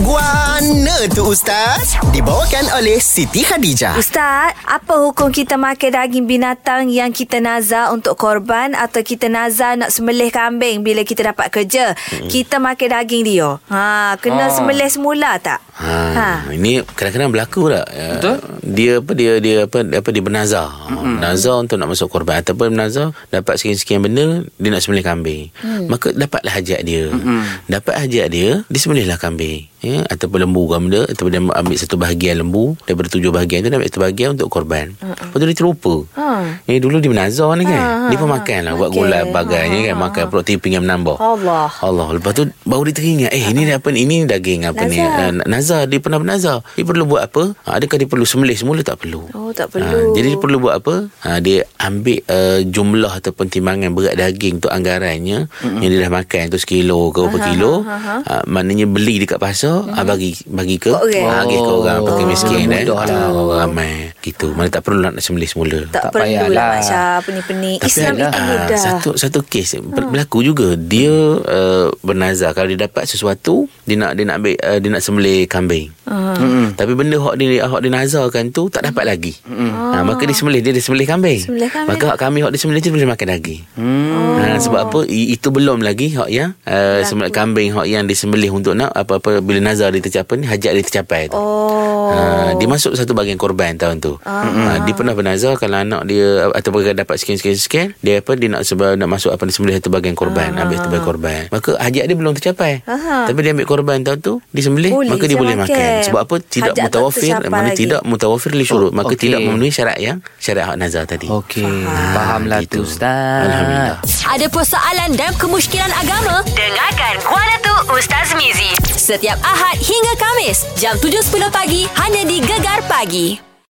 Guana tu Ustaz Dibawakan oleh Siti Khadijah Ustaz, apa hukum kita makan daging binatang yang kita nazar untuk korban atau kita nazar nak sembelih kambing bila kita dapat kerja? Hmm. Kita makan daging dia. Ha, kena Ah. sembelih semula tak? Ha, ha. Ini kadang-kadang berlaku tak? Betul. Dia apa dia dia apa apa dia bernazar. Mm-hmm. Nazar untuk nak masuk korban ataupun bernazar dapat sekian-sekian benda dia nak sembelih kambing. Mm. Maka dapatlah hajat dia. Mm-hmm. Dapat hajat dia, disembelihlah kambing. Ya, ataupun lembu benda ataupun dia ambil satu bahagian lembu daripada tujuh bahagian tu dia ambil satu bahagian untuk korban. Uh-uh. Lepas tu dia terlupa. Ha. Eh dulu dia bernazar ni kan. Ha, dia pun ha. makan lah buat Makan. gulai bagainya Ha, kan makan ha. protein pinggan menambah. Allah. Allah. Lepas tu baru dia teringat, eh ini apa ni? Ini daging apa ni? Nazar. Uh, nazar dia pernah bernazar. Dia perlu buat apa? Adakah dia perlu sembelih semula tak perlu? Oh, tak perlu. jadi dia perlu buat apa? Ha, dia ambil uh, jumlah ataupun timbangan berat daging tu anggarannya mm-hmm. yang dia dah makan tu sekilo ke berapa kilo. Ha, maknanya beli dekat pasar, mm-hmm. ha, bagi bagi ke orang. ha, bagi ke orang pakai Oh, miskin eh. mudah lah. Ha, orang ramai. Gitu. Mana tak perlu nak sembelih semula. Tak, Tak perlu payahlah. lah Syah pening-pening. Tapi Islam ada, itu ah, mudah. Satu satu kes ber- berlaku juga. Dia uh, bernazar kalau dia dapat sesuatu, dia nak dia nak ambil uh, dia nak sembelih kambing. Mm-mm. Tapi benda hak dia hak dia nazarkan tu tak dapat lagi. Ha, maka dia sembelih dia dia sembelih kambing. Sembelih kambing. Maka hak kami hak dia sembelih tu boleh makan daging. Hmm. Ha, sebab apa? I, itu belum lagi hak yang uh, sembelih kambing hak yang disembelih untuk nak apa-apa bila nazar dia tercapai ni hajat dia tercapai tu. Oh. Ha, dia masuk satu bahagian korban tahun tu. Ha, dia pernah bernazar kalau anak dia atau dia dapat sekian-sekian-sekian, dia apa dia nak sebab nak masuk apa disembelih satu bahagian korban, ambil satu bahagian korban. Maka hajat dia belum tercapai. Aha. Tapi dia ambil korban tahun tu, disembelih, Boleh maka dia boleh makan. makan. Sebab apa? Tidak Hajat mutawafir, mana lagi. tidak mutawafir li syurut, maka okey. tidak memenuhi syarat yang syariat hak nazar tadi. Okey, fahamlah gitu. tu Ustaz. Alhamdulillah. Ada persoalan dan kemusykilan agama? Dengarkan Guana tu Ustaz Mizi. Setiap Ahad hingga Kamis, jam 7.10 pagi, hanya di Gegar Pagi.